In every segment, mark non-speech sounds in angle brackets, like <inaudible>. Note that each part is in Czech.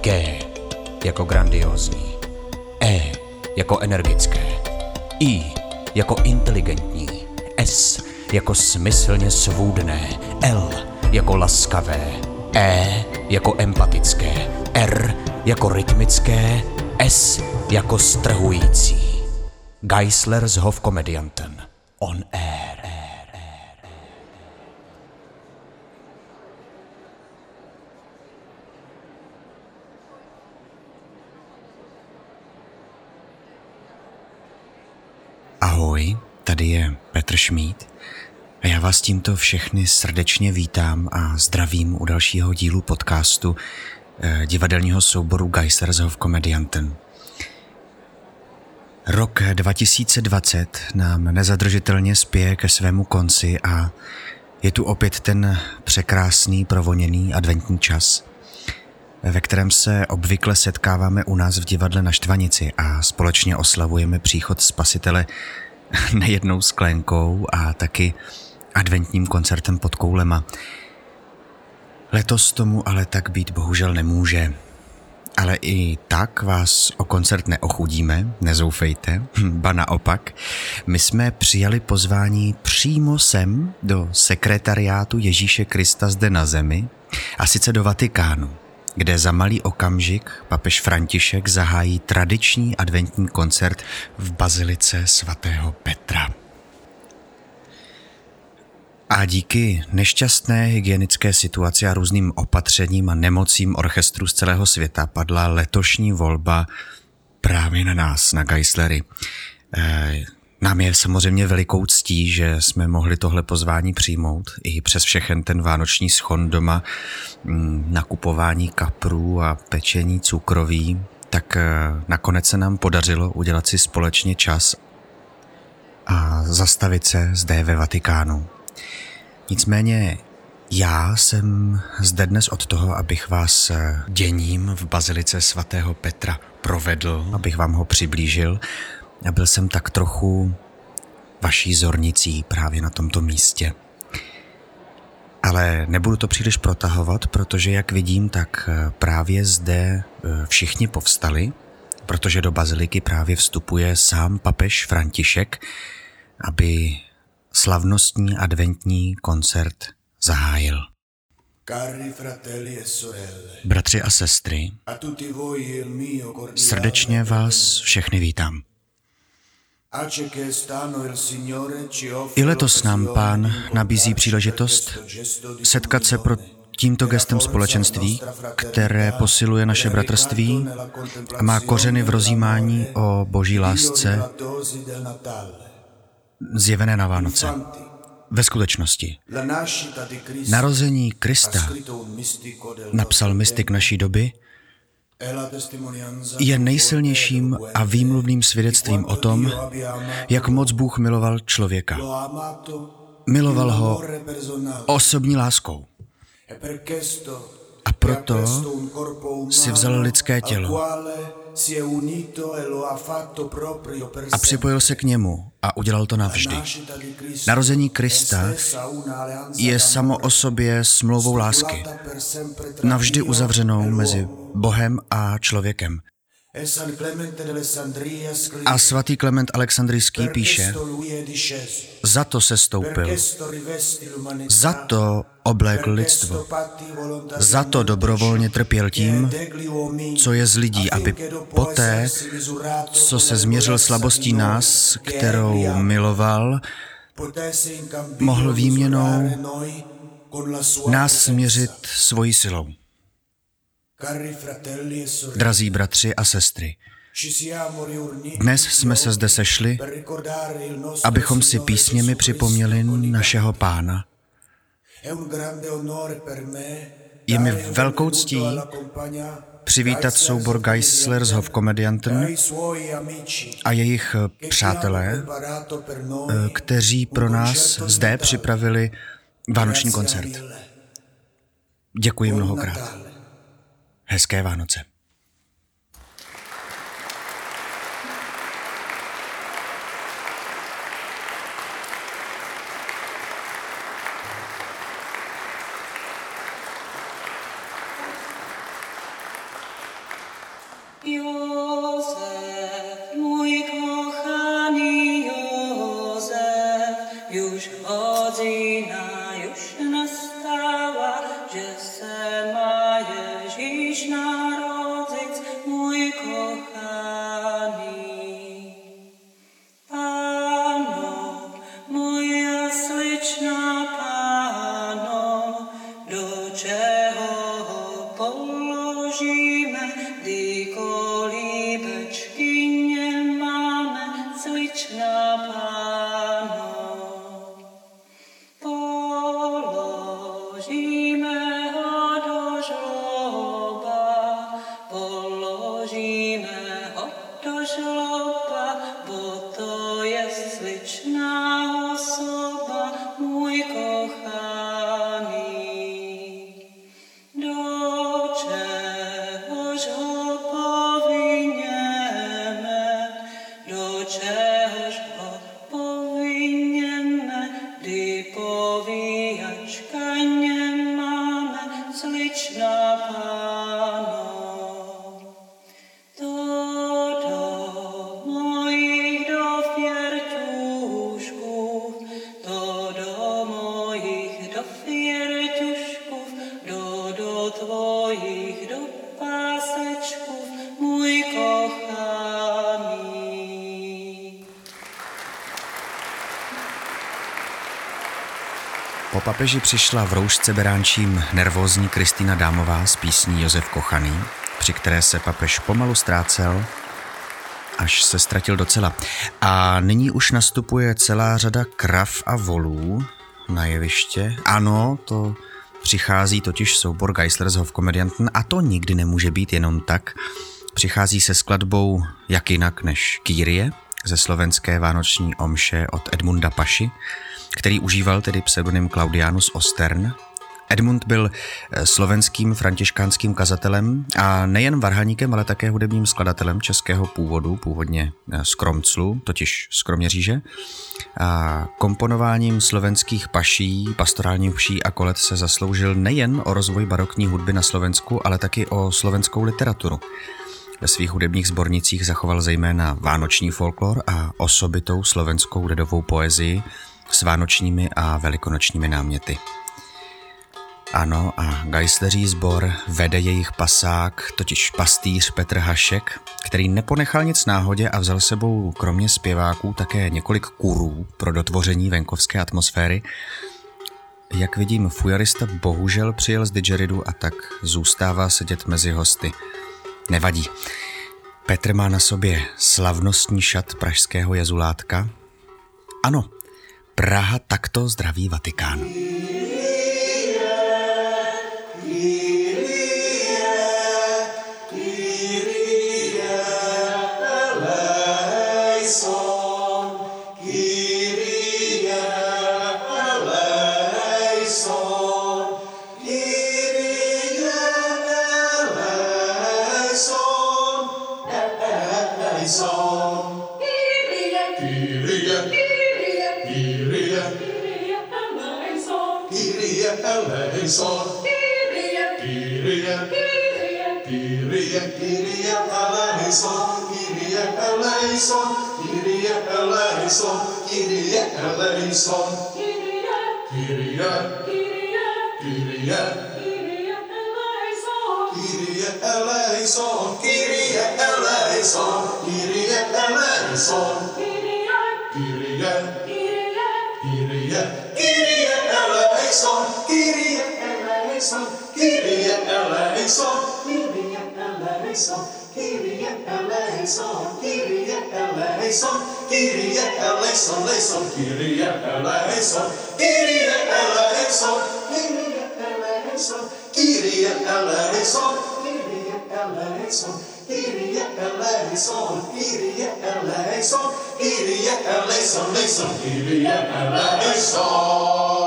G jako grandiozní, E jako energické, I jako inteligentní, S jako smyslně svůdné, L jako laskavé, E jako empatické, R jako rytmické, S jako strhující. Geisler z Hofkomedianten. On air. Tady je Petr Šmíd a já vás tímto všechny srdečně vítám a zdravím u dalšího dílu podcastu eh, divadelního souboru Geisers of Comedianten. Rok 2020 nám nezadržitelně spěje ke svému konci a je tu opět ten překrásný, provoněný adventní čas, ve kterém se obvykle setkáváme u nás v divadle na Štvanici a společně oslavujeme příchod spasitele <laughs> nejednou sklenkou a taky adventním koncertem pod koulema. Letos tomu ale tak být bohužel nemůže. Ale i tak vás o koncert neochudíme, nezoufejte, <laughs> ba naopak. My jsme přijali pozvání přímo sem do sekretariátu Ježíše Krista zde na zemi, a sice do Vatikánu, kde za malý okamžik papež František zahájí tradiční adventní koncert v bazilice svatého Petra. A díky nešťastné hygienické situaci a různým opatřením a nemocím orchestru z celého světa padla letošní volba právě na nás, na Geislery. E, nám je samozřejmě velikou ctí, že jsme mohli tohle pozvání přijmout i přes všechen ten vánoční schon doma, mm, nakupování kaprů a pečení cukroví, tak e, nakonec se nám podařilo udělat si společně čas a zastavit se zde ve Vatikánu. Nicméně já jsem zde dnes od toho, abych vás eh, děním v bazilice svatého Petra provedl, abych vám ho přiblížil a byl jsem tak trochu vaší zornicí právě na tomto místě. Ale nebudu to příliš protahovat, protože jak vidím, tak eh, právě zde eh, všichni povstali, protože do baziliky právě vstupuje sám papež František, aby slavnostní adventní koncert zahájil. E Bratři a sestry, srdečně vás všechny vítám. I letos nám pán nabízí příležitost setkat se pro tímto gestem společenství, které posiluje naše bratrství a má kořeny v rozjímání o boží lásce zjevené na Vánoce. Ve skutečnosti, narození Krista, napsal mystik naší doby, je nejsilnějším a výmluvným svědectvím o tom, jak moc Bůh miloval člověka. Miloval ho osobní láskou a proto si vzal lidské tělo a připojil se k němu a udělal to navždy. Narození Krista je samo o sobě smlouvou lásky, navždy uzavřenou mezi. Bohem a člověkem. A svatý Klement Alexandrijský píše, za to se stoupil, za to oblékl lidstvo, za to dobrovolně trpěl tím, co je z lidí, aby poté, co se změřil slabostí nás, kterou miloval, mohl výměnou nás směřit svojí silou. Drazí bratři a sestry, dnes jsme se zde sešli, abychom si písněmi připomněli našeho pána. Je mi velkou ctí přivítat soubor Geisler z e Hofkomedianten a jejich hanno přátelé, eh, kteří pro nás zde připravili vánoční koncert. Děkuji mnohokrát. Hezké Vánoce. Papeži přišla v roušce beránčím nervózní Kristýna Dámová s písní Josef Kochaný, při které se papež pomalu ztrácel, až se ztratil docela. A nyní už nastupuje celá řada krav a volů na jeviště. Ano, to přichází totiž soubor Geisler's Hofkomedianten a to nikdy nemůže být jenom tak. Přichází se skladbou jak jinak než Kýrie ze slovenské vánoční omše od Edmunda Paši který užíval tedy pseudonym Claudianus Ostern. Edmund byl eh, slovenským františkánským kazatelem a nejen varhaníkem, ale také hudebním skladatelem českého původu, původně eh, z Kromclu, totiž z Kroměříže. A komponováním slovenských paší, pastorálních vší a kolet se zasloužil nejen o rozvoj barokní hudby na Slovensku, ale taky o slovenskou literaturu. Ve svých hudebních sbornicích zachoval zejména vánoční folklor a osobitou slovenskou lidovou poezii, s vánočními a velikonočními náměty. Ano, a Geisleří sbor vede jejich pasák, totiž pastýř Petr Hašek, který neponechal nic náhodě a vzal sebou kromě zpěváků také několik kurů pro dotvoření venkovské atmosféry. Jak vidím, fujarista bohužel přijel z didgeridu a tak zůstává sedět mezi hosty. Nevadí. Petr má na sobě slavnostní šat pražského jazulátka. Ano, Praha takto zdraví Vatikán. eleyso, kiriye ya eleyso, kiriye ya eleyso, kiriye ya eleyso. Kiriye, kiriye, kiriye, kiriye eleyso, kiriye eleyso, kiriye eleyso, kiriye eleyso. Kiriye, kiriye, kiriye, kiriye eleyso, kiriye eleyso, kiriye eleyso, kiriye eleyso. Kirje eleison, kirje eleison, kirje eleison, leison, kirje eleison, kirje eleison, kirje eleison, kirje eleison, kirje eleison, kirje eleison, kirje eleison, kirje eleison, leison, kirje eleison.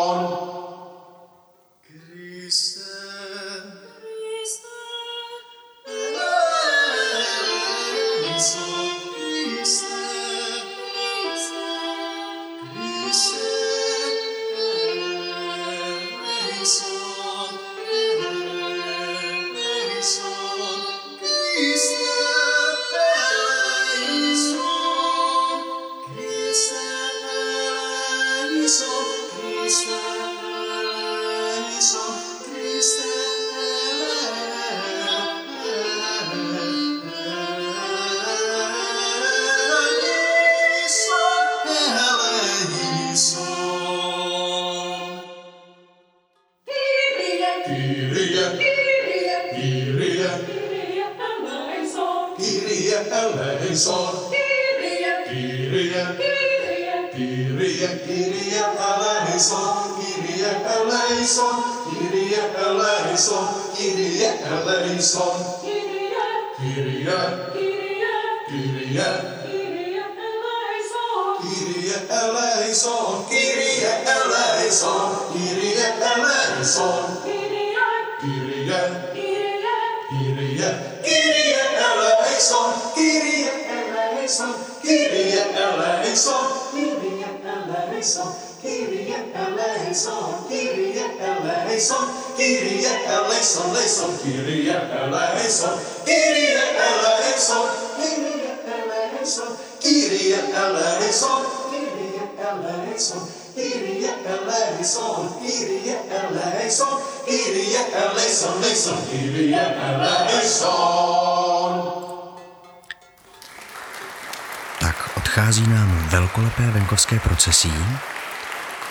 Velkolepé venkovské procesí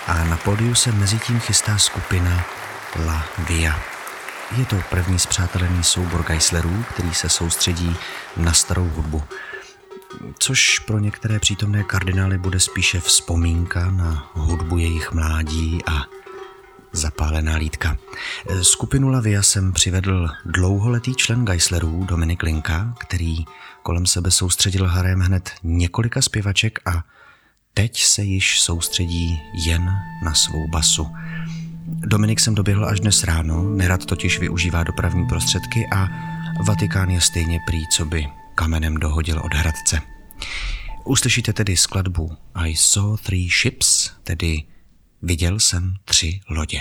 a na pódiu se mezi tím chystá skupina La Via. Je to první zpřátelený soubor Geislerů, který se soustředí na starou hudbu. Což pro některé přítomné kardinály bude spíše vzpomínka na hudbu jejich mládí a zapálená lítka. Skupinu Lavia jsem přivedl dlouholetý člen Geislerů Dominik Linka, který kolem sebe soustředil harem hned několika zpěvaček a teď se již soustředí jen na svou basu. Dominik jsem doběhl až dnes ráno, nerad totiž využívá dopravní prostředky a Vatikán je stejně prý, co by kamenem dohodil od Hradce. Uslyšíte tedy skladbu I saw three ships, tedy viděl jsem tři lodě.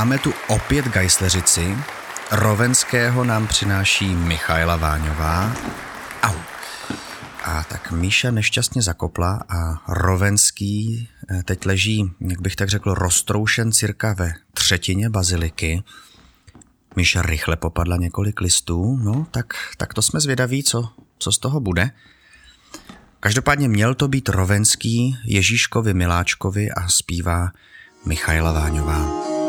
máme tu opět Geisleřici. Rovenského nám přináší Michaela Váňová. Au. A tak Míša nešťastně zakopla a Rovenský eh, teď leží, jak bych tak řekl, roztroušen cirka ve třetině baziliky. Míša rychle popadla několik listů, no tak, tak to jsme zvědaví, co, co z toho bude. Každopádně měl to být Rovenský Ježíškovi Miláčkovi a zpívá Michaela Váňová.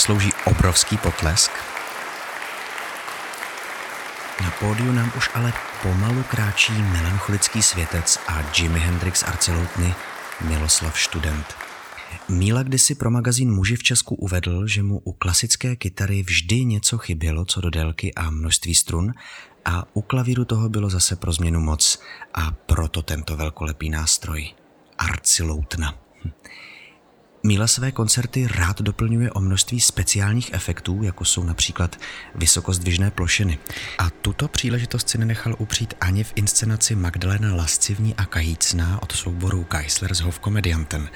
Zaslouží obrovský potlesk. Na pódiu nám už ale pomalu kráčí melancholický světec a Jimi Hendrix Arceloutny Miloslav Student. Míla kdysi pro magazín Muži v Česku uvedl, že mu u klasické kytary vždy něco chybělo co do délky a množství strun a u klavíru toho bylo zase pro změnu moc a proto tento velkolepý nástroj. Arciloutna. Hm. Míla své koncerty rád doplňuje o množství speciálních efektů, jako jsou například vysokozdvižné plošiny. A tuto příležitost si nenechal upřít ani v inscenaci Magdalena Lascivní a kajícná od souboru Geisler s Hofkomediantem.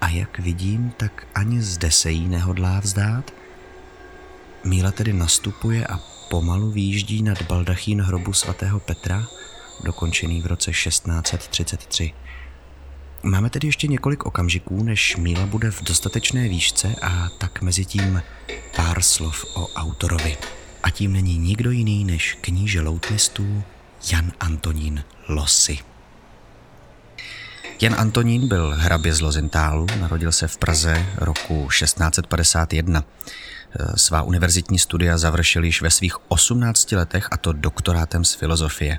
A jak vidím, tak ani zde se jí nehodlá vzdát. Míla tedy nastupuje a pomalu výjíždí nad baldachín hrobu svatého Petra, dokončený v roce 1633. Máme tedy ještě několik okamžiků, než Míla bude v dostatečné výšce a tak mezi tím pár slov o autorovi. A tím není nikdo jiný než kníže loutnistů Jan Antonín Losy. Jan Antonín byl hrabě z Lozentálu, narodil se v Praze roku 1651. Svá univerzitní studia završil již ve svých 18 letech a to doktorátem z filozofie.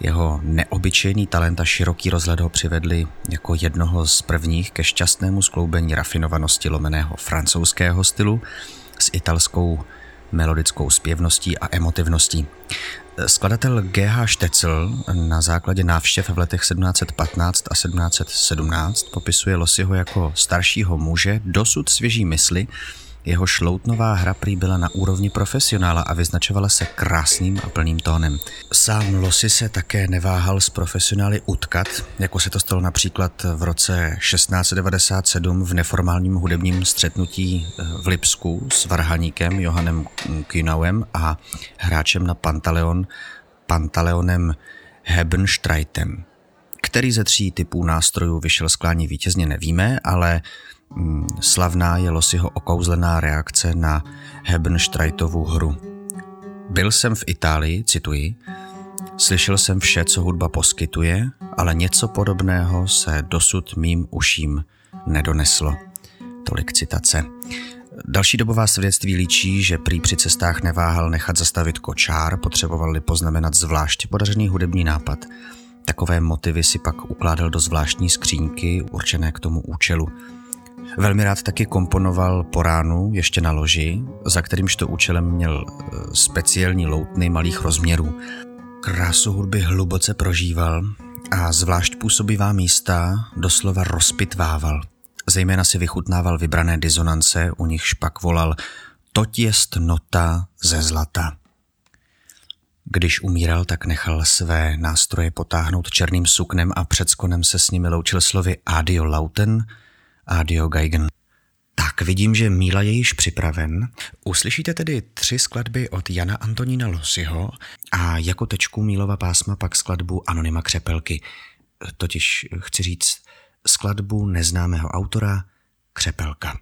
Jeho neobyčejný talent a široký rozhled ho přivedli jako jednoho z prvních ke šťastnému skloubení rafinovanosti lomeného francouzského stylu s italskou melodickou zpěvností a emotivností. Skladatel G.H. Štetzel na základě návštěv v letech 1715 a 1717 popisuje Losiho jako staršího muže, dosud svěží mysli, jeho šloutnová hra prý byla na úrovni profesionála a vyznačovala se krásným a plným tónem. Sám Losy se také neváhal s profesionály utkat, jako se to stalo například v roce 1697 v neformálním hudebním střetnutí eh, v Lipsku s varhaníkem Johannem Künauem a hráčem na Pantaleon Pantaleonem Hebenstreitem. Který ze tří typů nástrojů vyšel sklání vítězně nevíme, ale slavná je Losiho okouzlená reakce na Hebenstreitovu hru. Byl jsem v Itálii, cituji, slyšel jsem vše, co hudba poskytuje, ale něco podobného se dosud mým uším nedoneslo. Tolik citace. Další dobová svědectví líčí, že prý při cestách neváhal nechat zastavit kočár, potřebovali poznamenat zvlášť podařený hudební nápad. Takové motivy si pak ukládal do zvláštní skřínky určené k tomu účelu. Velmi rád taky komponoval po ránu ještě na loži, za kterýmž to účelem měl e, speciální loutny malých rozměrů. Krásu hudby hluboce prožíval a zvlášť působivá místa doslova rozpitvával. Zejména si vychutnával vybrané dizonance, u nichž pak volal Toť jest nota ze zlata. Když umíral, tak nechal své nástroje potáhnout černým suknem a před skonem se s nimi loučil slovy Adio Lauten – Adio Geigen. Tak vidím, že Míla je již připraven. Uslyšíte tedy tři skladby od Jana Antonína Losiho a jako tečku Mílova pásma pak skladbu Anonyma Křepelky. Totiž chci říct skladbu neznámého autora Křepelka.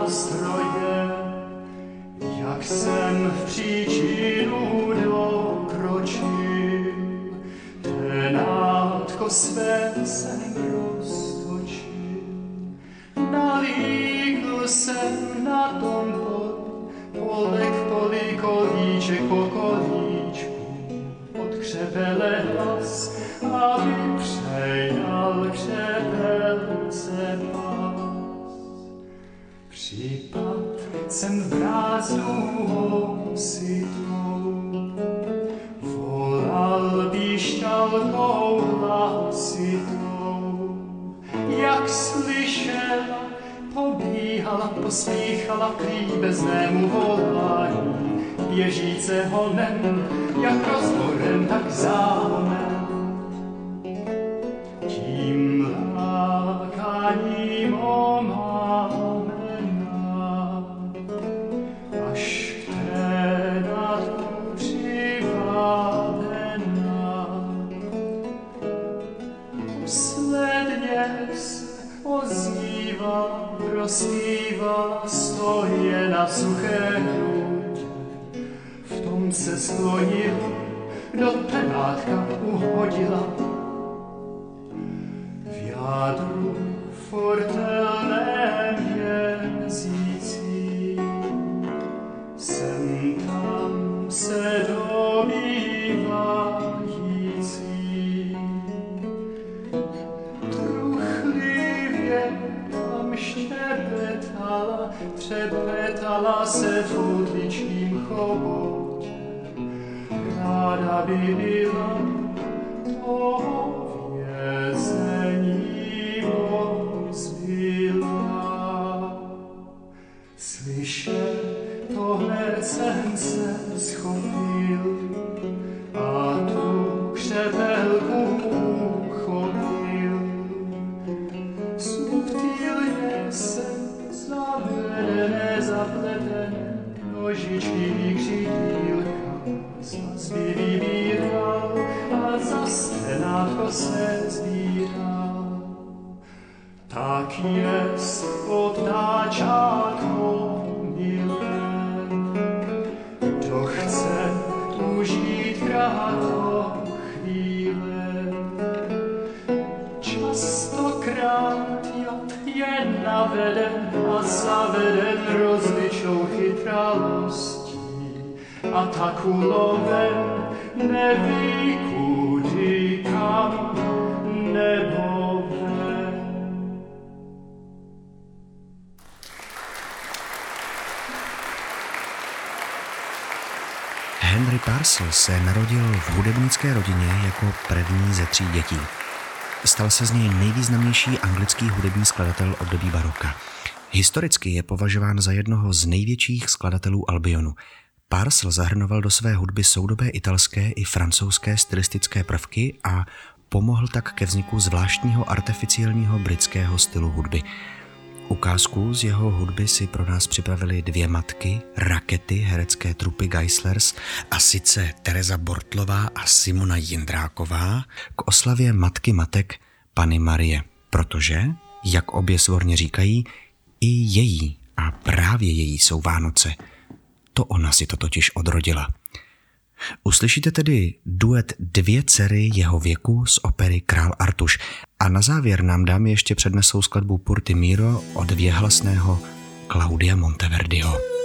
nástroje, jak jsem v příčinu dokročil, tenátko své jsem roztočil. Nalíkl jsem na tom pod polek políkovíček po kolíčku, od křepele hlas a jsem v prázdnou situ. Volal píšťalkou hlasitou, jak slyšela, pobíhala, pospíchala prý beznému volání, běžíce honem, jak rozborem, tak záhonem. Suché. V tom se sklonil, do penátka uhodila. V jádru fortelném třepetala se v útličním chobotě. Ráda by byla toho stenátko se zbíral. Tak jest obtáčátko milé, kdo chce užít krátko chvíle. Častokrát je naveden a zaveden rozličnou chytralostí a tak uloven neví Henry Parcel se narodil v hudebnické rodině jako první ze tří dětí. Stal se z něj nejvýznamnější anglický hudební skladatel období baroka. Historicky je považován za jednoho z největších skladatelů Albionu. Parcel zahrnoval do své hudby soudobé italské i francouzské stylistické prvky a pomohl tak ke vzniku zvláštního artificiálního britského stylu hudby. Ukázku z jeho hudby si pro nás připravili dvě matky, rakety herecké trupy Geislers a sice Tereza Bortlová a Simona Jindráková k oslavě matky matek Pany Marie, protože, jak obě svorně říkají, i její a právě její jsou Vánoce. To ona si to totiž odrodila. Uslyšíte tedy duet Dvě dcery jeho věku z opery Král Artuš a na závěr nám dámy ještě přednesou skladbu Purty Miro od věhlasného Claudia Monteverdiho.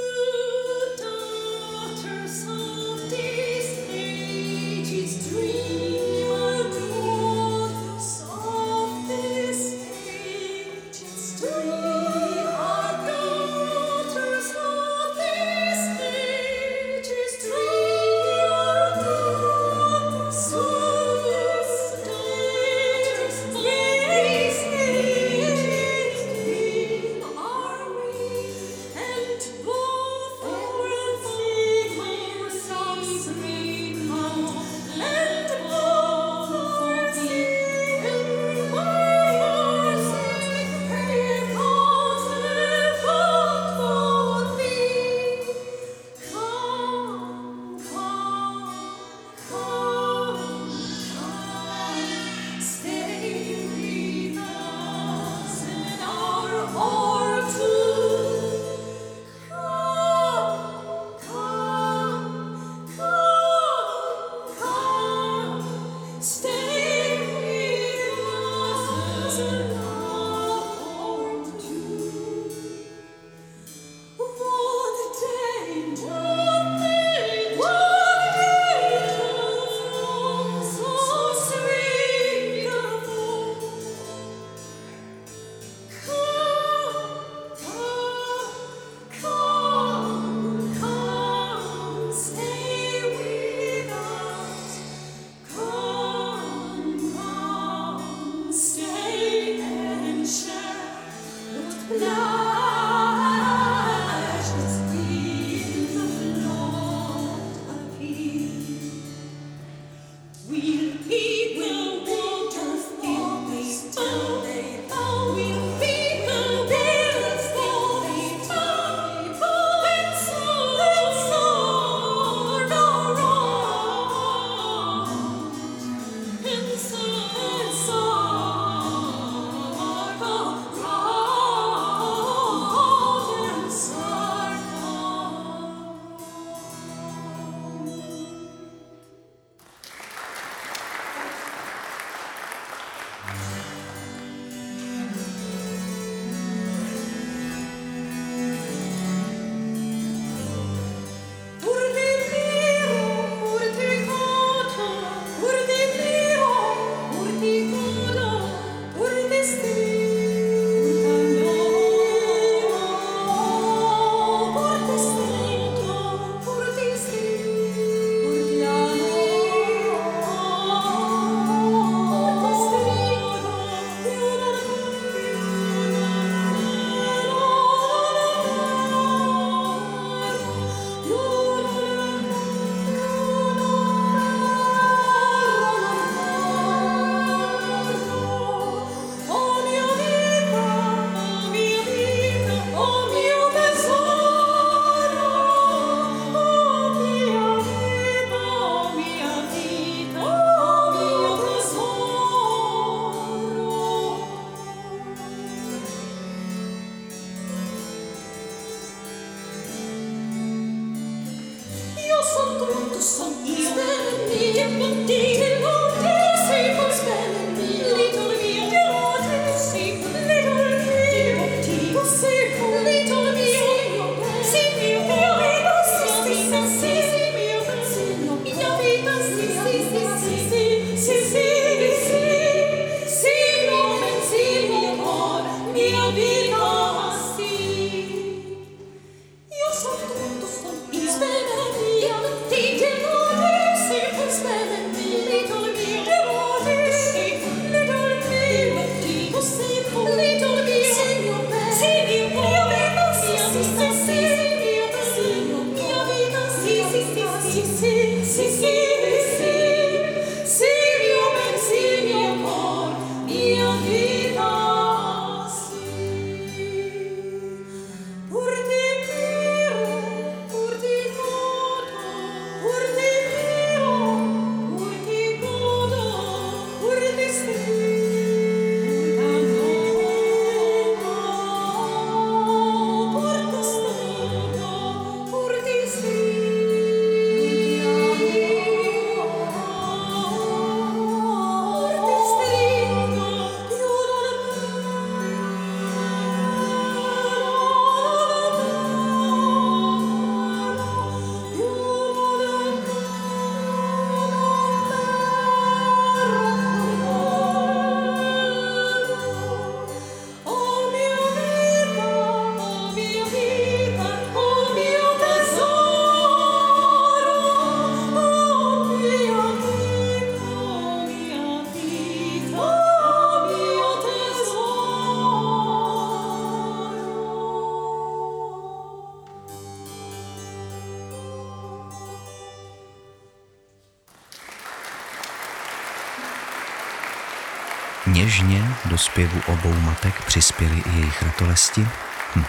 Něžně do zpěvu obou matek přispěly i jejich ratolesti. Hm,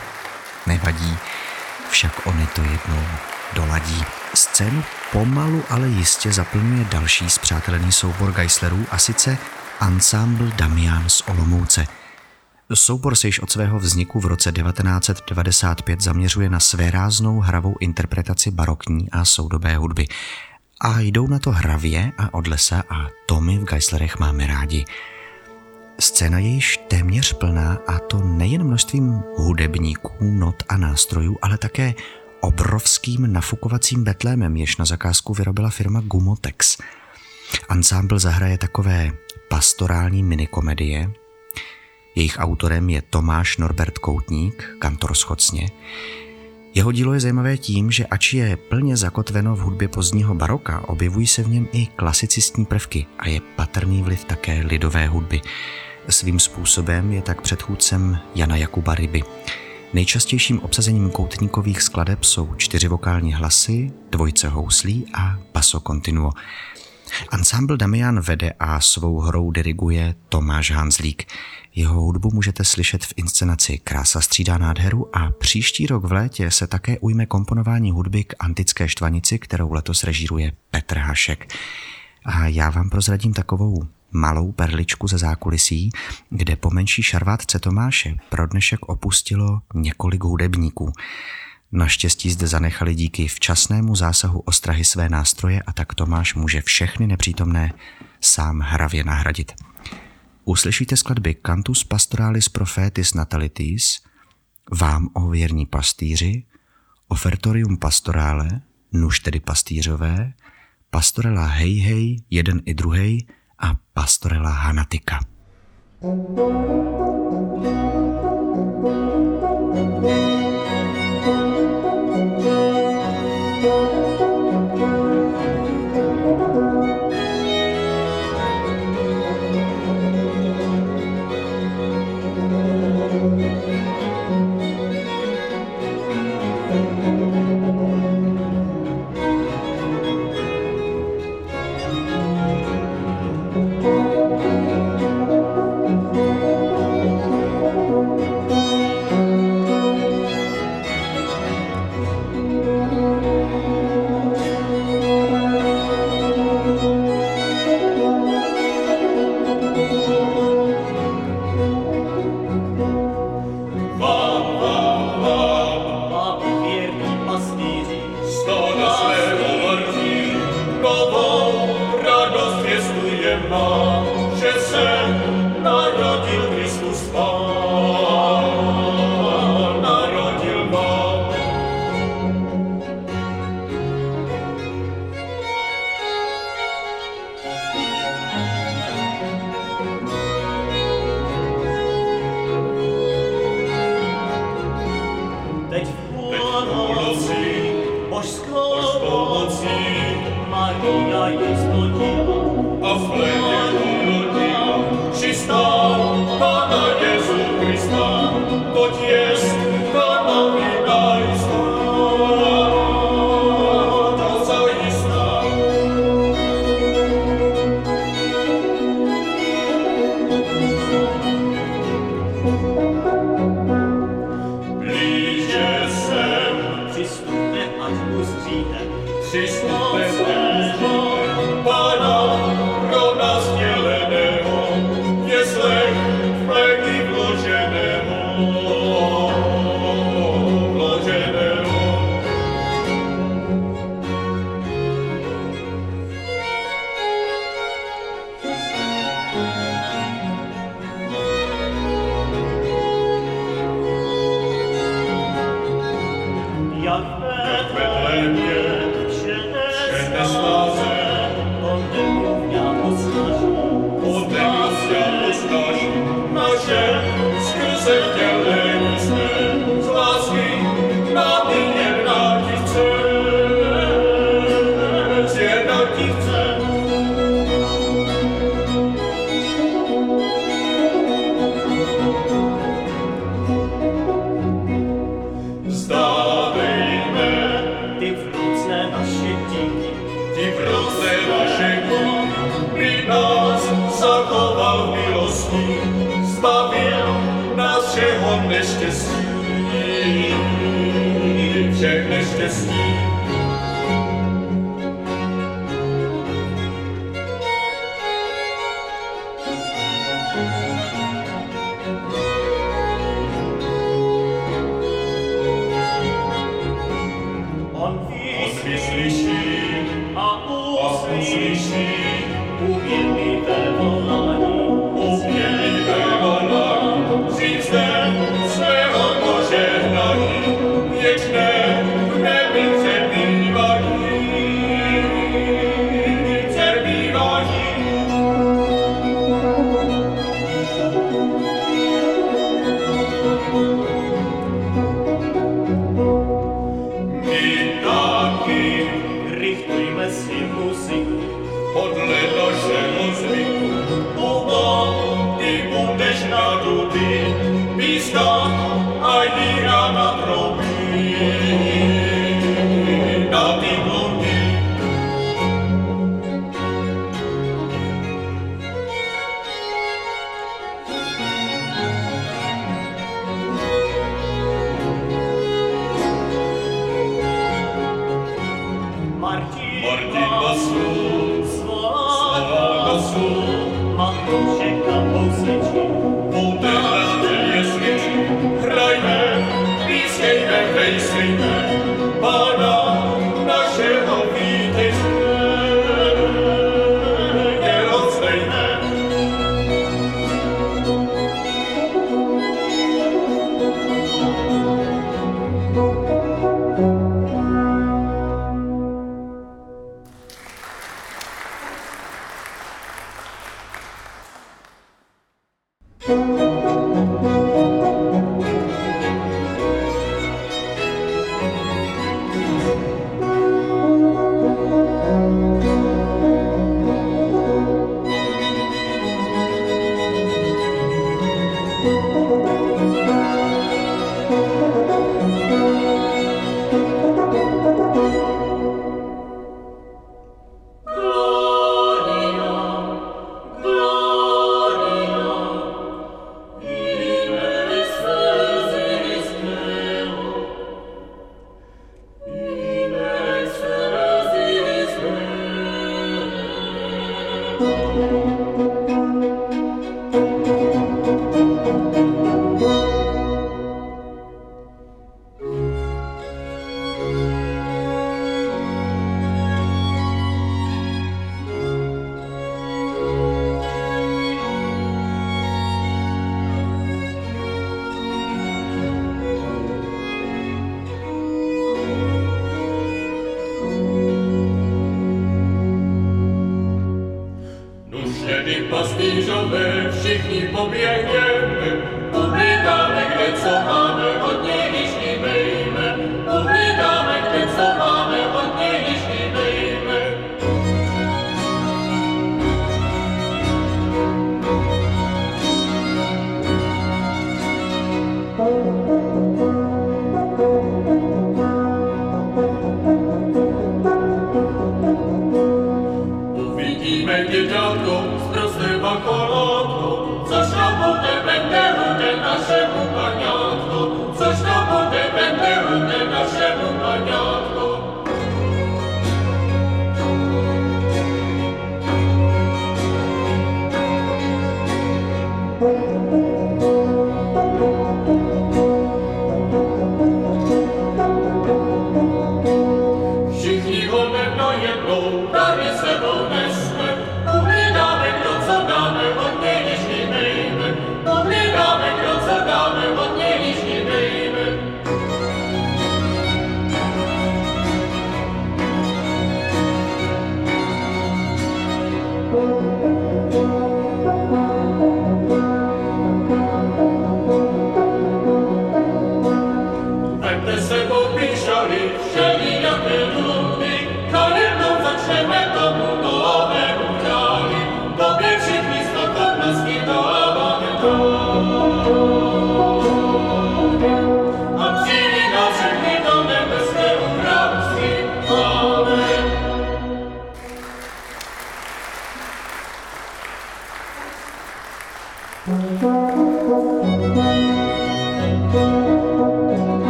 nevadí, však oni to jednou doladí. Scénu pomalu, ale jistě zaplňuje další zpřátelený soubor Geislerů a sice Ensemble Damian z Olomouce. Soubor se již od svého vzniku v roce 1995 zaměřuje na svéráznou hravou interpretaci barokní a soudobé hudby. A jdou na to hravě a od lesa a to my v Geislerech máme rádi. Scéna je již téměř plná a to nejen množstvím hudebníků, not a nástrojů, ale také obrovským nafukovacím betlémem, jež na zakázku vyrobila firma Gumotex. Ensemble zahraje takové pastorální minikomedie. Jejich autorem je Tomáš Norbert Koutník, kantor Schocně. Jeho dílo je zajímavé tím, že ač je plně zakotveno v hudbě pozdního baroka, objevují se v něm i klasicistní prvky a je patrný vliv také lidové hudby. Svým způsobem je tak předchůdcem Jana Jakuba Ryby. Nejčastějším obsazením koutníkových skladeb jsou čtyři vokální hlasy, dvojce houslí a basso continuo. Ensemble Damian vede a svou hrou diriguje Tomáš Hanzlík. Jeho hudbu můžete slyšet v inscenaci Krása střídá nádheru a příští rok v létě se také ujme komponování hudby k antické štvanici, kterou letos režíruje Petr Hašek. A já vám prozradím takovou malou perličku ze zákulisí, kde po menší šarvátce Tomáše pro dnešek opustilo několik hudebníků. Naštěstí zde zanechali díky včasnému zásahu ostrahy své nástroje a tak Tomáš může všechny nepřítomné sám hravě nahradit. Uslyšíte skladby Cantus Pastoralis Prophetis Natalitis, Vám o věrní pastýři, Ofertorium Pastorale, Nuž tedy pastýřové, Pastorela Hej Hej, jeden i druhý a Pastorela Hanatika. Thank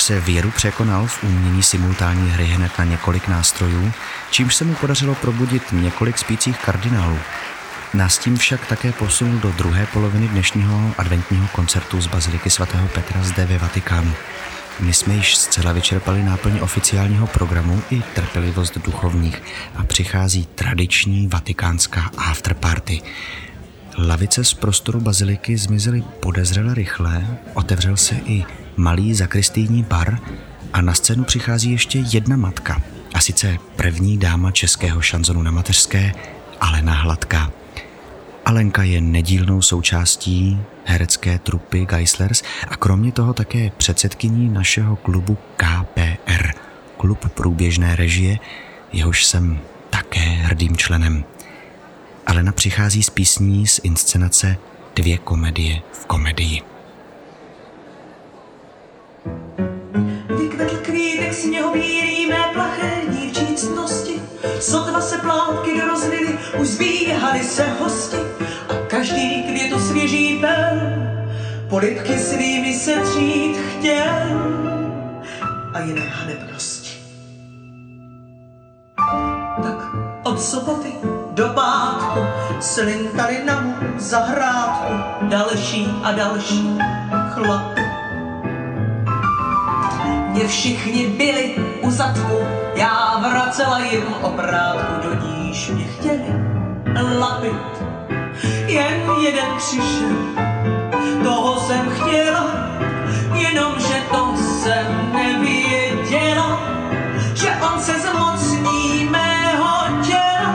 Tomáš se věru překonal v umění simultánní hry hned na několik nástrojů, čímž se mu podařilo probudit několik spících kardinálů. Nás tím však také posunul do druhé poloviny dnešního adventního koncertu z Baziliky svatého Petra zde ve Vatikánu. My jsme již zcela vyčerpali náplň oficiálního programu i trpělivost duchovních a přichází tradiční vatikánská afterparty. Lavice z prostoru baziliky zmizely podezřele rychle, otevřel se i malý zakristýní bar a na scénu přichází ještě jedna matka, a sice první dáma českého šanzonu na mateřské, Alena Hladká. Alenka je nedílnou součástí herecké trupy Geislers a kromě toho také předsedkyní našeho klubu KPR, klub průběžné režie, jehož jsem také hrdým členem. Alena přichází s písní z inscenace Dvě komedie v komedii. Vykvetl kvítek sněhobílý mé plaché dívčí ctnosti. Sotva se plátky dorozlily, už zbíhali se hosti a každý květu svěží pel polipky svými se třít chtěl a jiné hanebnosti. Tak od soboty do pátku slinkali na mou zahrádku další a další chlapy. Mě všichni byli u zadku, já vracela jim obrátku, do níž mě chtěli lapit. Jen jeden přišel, toho jsem chtěla, jenomže to jsem nevěděla, že on se zmocní mého těla,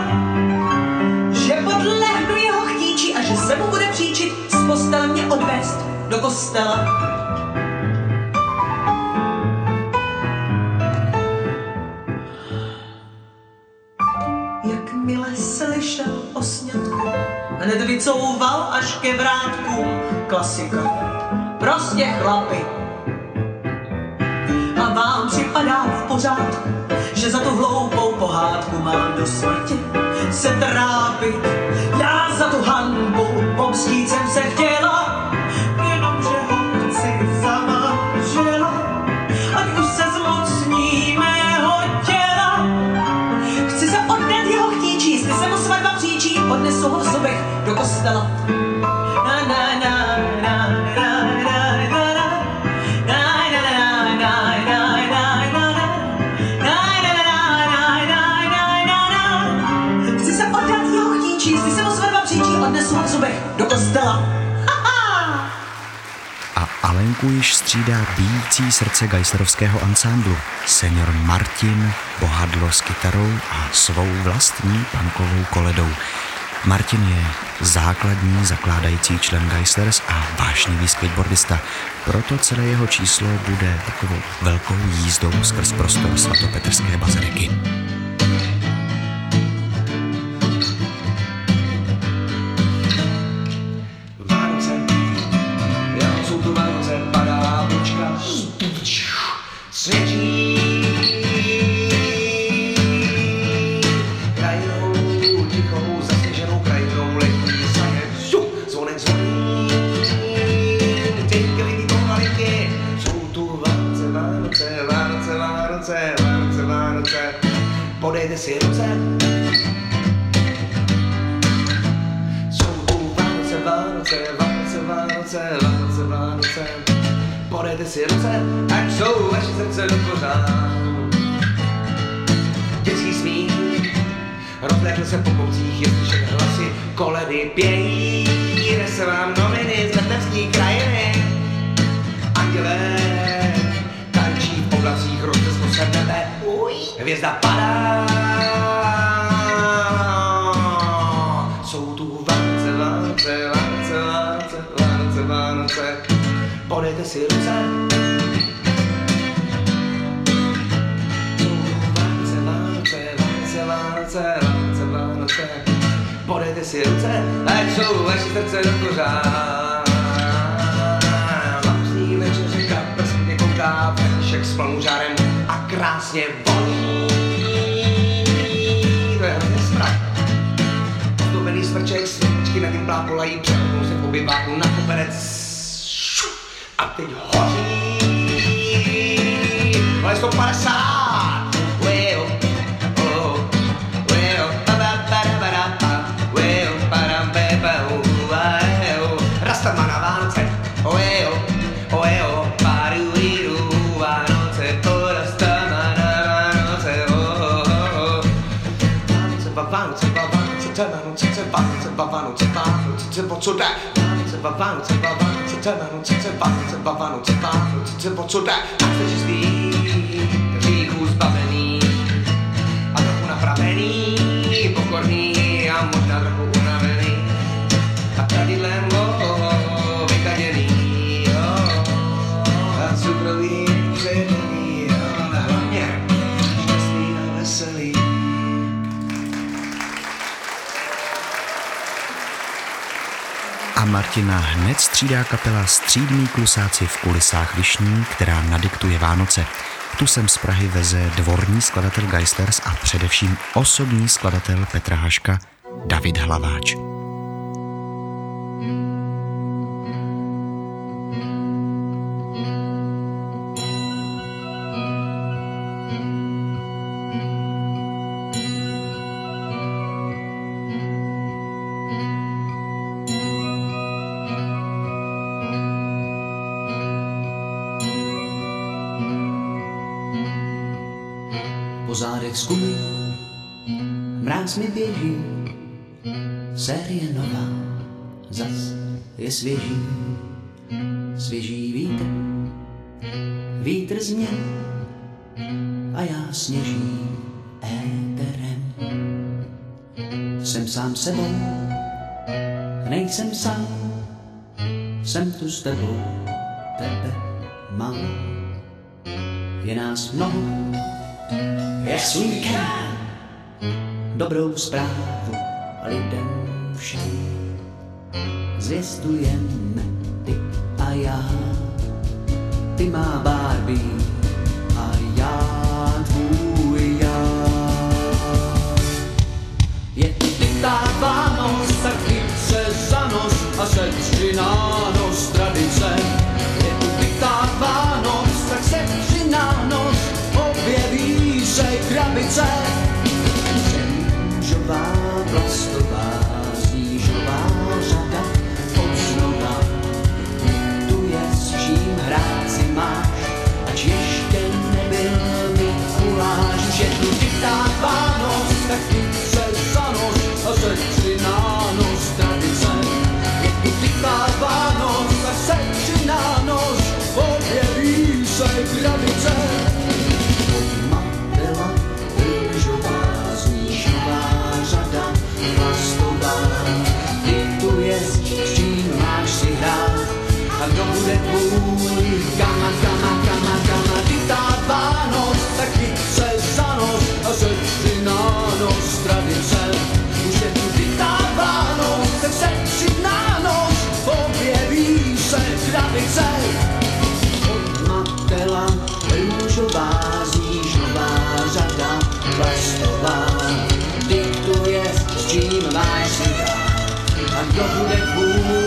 že podlehnu jeho chtíči a že se mu bude příčit z postele mě odvést do kostela. Hned vycouval až ke vrátku klasika. Prostě chlapy. A vám připadá v pořádku, že za tu hloupou pohádku mám do smrti se trápit. Já za tu hanbu pomstít jsem se chtěla, jenomže ho chci za manžela. Ať už se zmocní mého těla, Chci se oddat jeho chtíčí, jestli se mu svatba příčí, odnesu ho v zubech kostela. Zubech. A již střídá bíjící srdce Geislerovského ansámblu, senior Martin, bohadlo s kytarou a svou vlastní punkovou koledou. Martin je základní zakládající člen Geislers a vášnivý skateboardista, proto celé jeho číslo bude takovou velkou jízdou skrz prostor svatopetrské baziliky. Si ruce, Jsou. Podejte si ruce, ať jsou vaše srdce do pořád. Dětský smích, rozlétl se po koutcích, je slyšet hlasy, koledy pějí, nese vám noviny z letevský krajiny. Andělé tančí v oblacích, roztesno se nebe, uj, hvězda padá. Jsou tu Vánoce, Vánoce, Vánoce, Vánoce, Vánoce, Vánoce. Podejte si ruce. Vánoce, Vánoce, Vánoce, Vánoce, Vánoce, Vánoce. Podejte si ruce, ať jsou vaše srdce do pořád. Vánoční večeře, kapr se mě kouká, František s plnou žárem a krásně voní. To je hrozně strach. Zdobený smrček, světičky na něm plápolají, přepnul se po biváku na koberec. A teď hoří. Ale 150 vanutsi vanutsi potsudai vanutsi vanutsi vanutsi vanutsi vanutsi vanutsi vanutsi vanutsi potsudai. I said she's the Martina hned střídá kapela Střídní klusáci v kulisách Višní, která nadiktuje Vánoce. Tu sem z Prahy veze dvorní skladatel Geislers a především osobní skladatel Petra Haška David Hlaváč. riskuji, mráz mi běží, série nová, zas je svěží, svěží vítr, vítr změn. A já sněží éterem. Jsem sám sebou, nejsem sám, jsem tu s tebou, tebe mám. Je nás mnoho, je slunkem. Dobrou zprávu lidem všem zvěstujeme ty a já. Ty má Barbie slunce. Zemřová, plastová, zížová řada, odznova. Tu je s čím hrát si máš, ač ještě nebyl Mikuláš. Tu vytá Vánoc, tak ty se za noc a se na noc tradice. Je tu vytá Vánoc, tak se si na noc objeví se krabice. your bulletproof.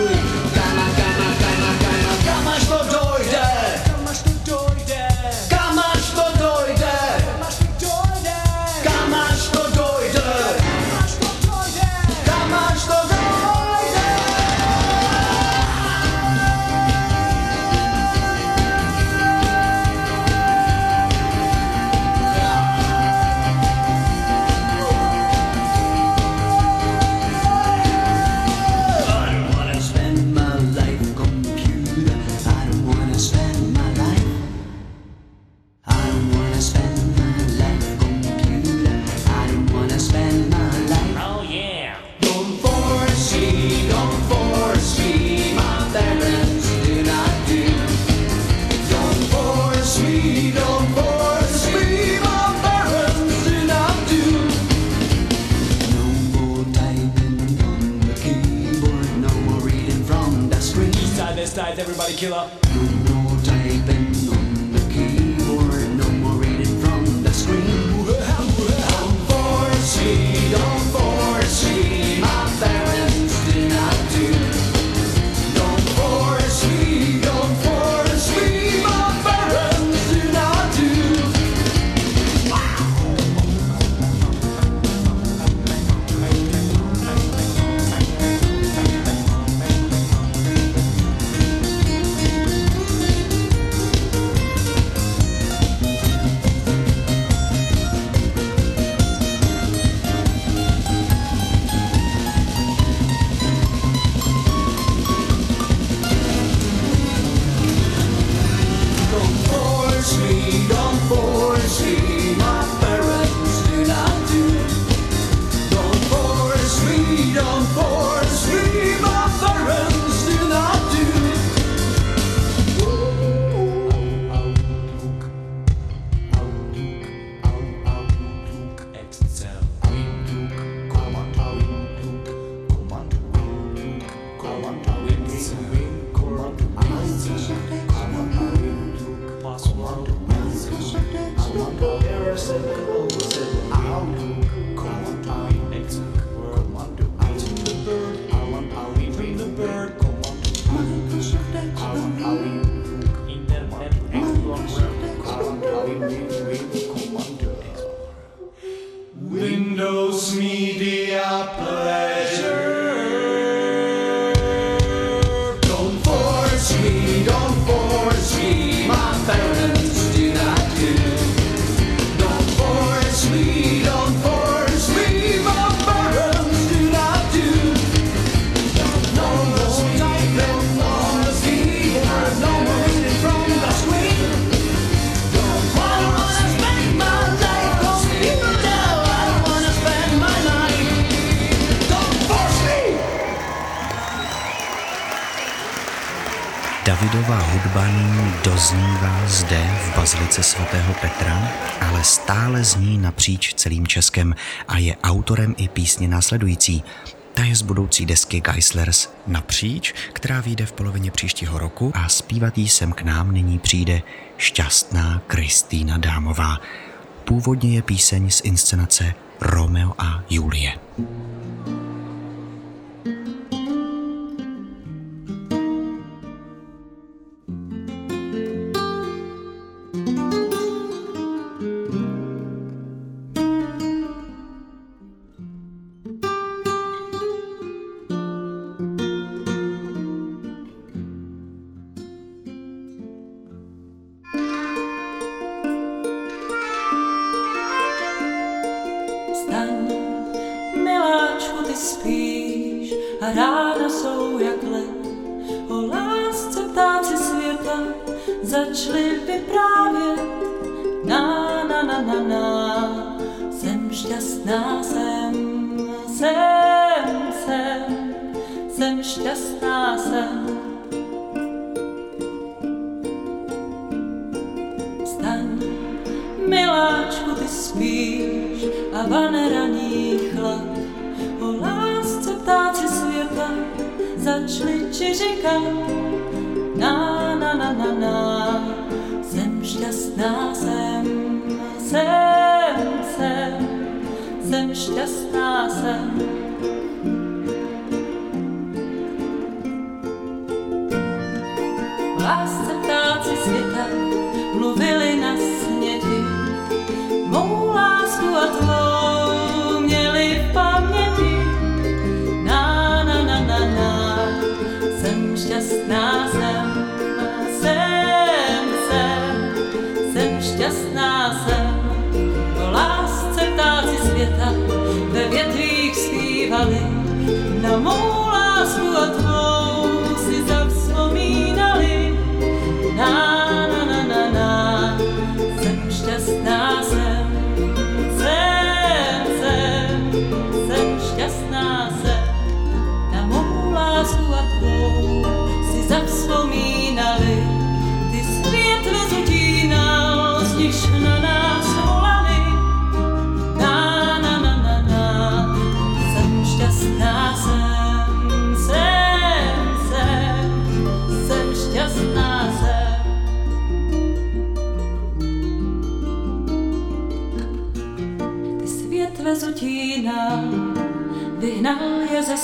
Českem a je autorem i písně následující. Ta je z budoucí desky Geislers Napříč, která vyjde v polovině příštího roku a zpívat jí sem k nám nyní přijde šťastná Kristýna Dámová. Původně je píseň z inscenace Romeo a Julie. krása. Staň, miláčku, ty spíš a vane raní chlad. O lásce ptáci světa začli či říkat. Na, na, na, na, na, jsem šťastná, jsem, jsem, jsem, jsem šťastná, jsem. Was der Tat ist getan.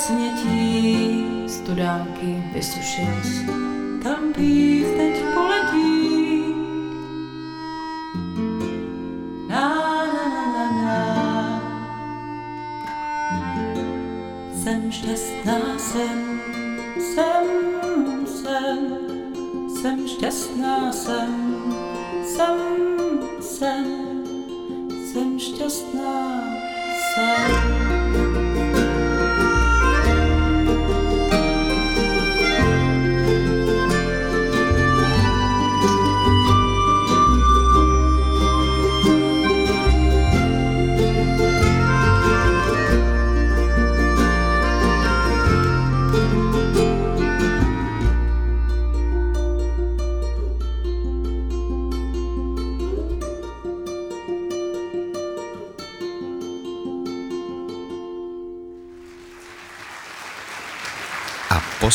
snětí studánky vysušil. Tam pív teď poletí. Na, na, na, na, na. Jsem šťastná, jsem, jsem, jsem, jsem šťastná, jsem, jsem, jsem, jsem šťastná, jsem.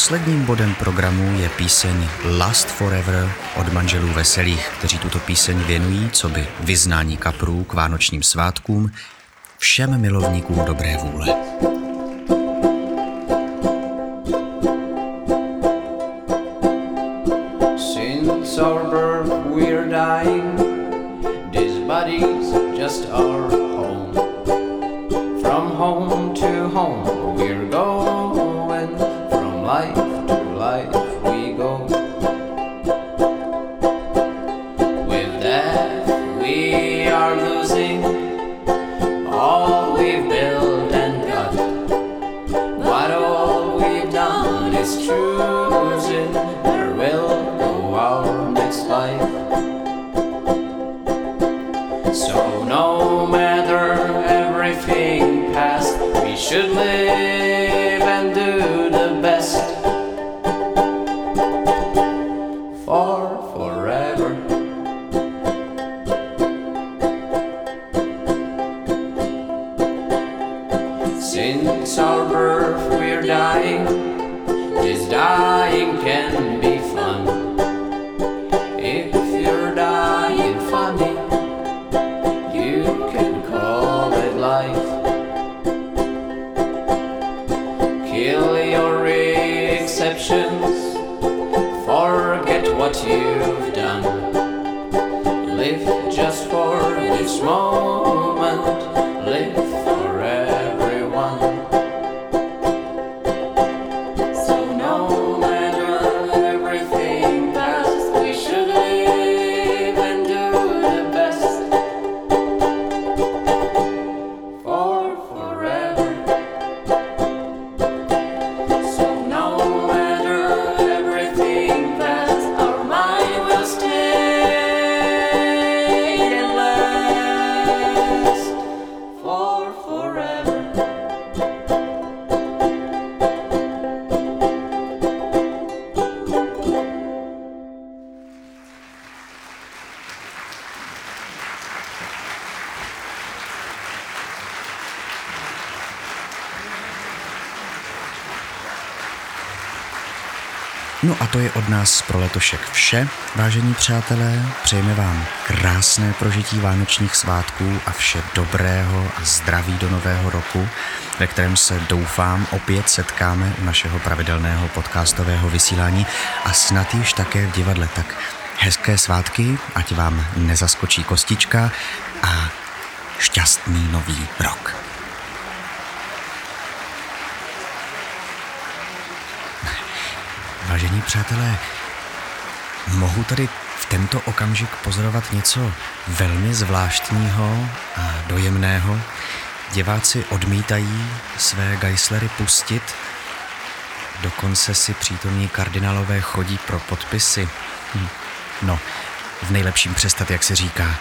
Posledním bodem programu je píseň Last Forever od manželů Veselých, kteří tuto píseň věnují, co by vyznání kaprů k vánočním svátkům, všem milovníkům dobré vůle. Nás pro letošek vše, vážení přátelé. Přejeme vám krásné prožití vánočních svátků a vše dobrého a zdraví do nového roku, ve kterém se doufám opět setkáme u našeho pravidelného podcastového vysílání a snad již také v divadle. Tak hezké svátky, ať vám nezaskočí kostička a šťastný nový rok. Vážení přátelé, mohu tady v tento okamžik pozorovat něco velmi zvláštního a dojemného. Diváci odmítají své Geislery pustit, dokonce si přítomní kardinálové chodí pro podpisy. Hm. No, v nejlepším přestat, jak se říká.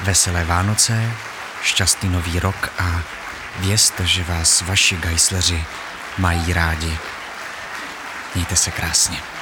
Veselé Vánoce, šťastný nový rok a vězte, že vás vaši Geisleři mají rádi. Mějte se krásně.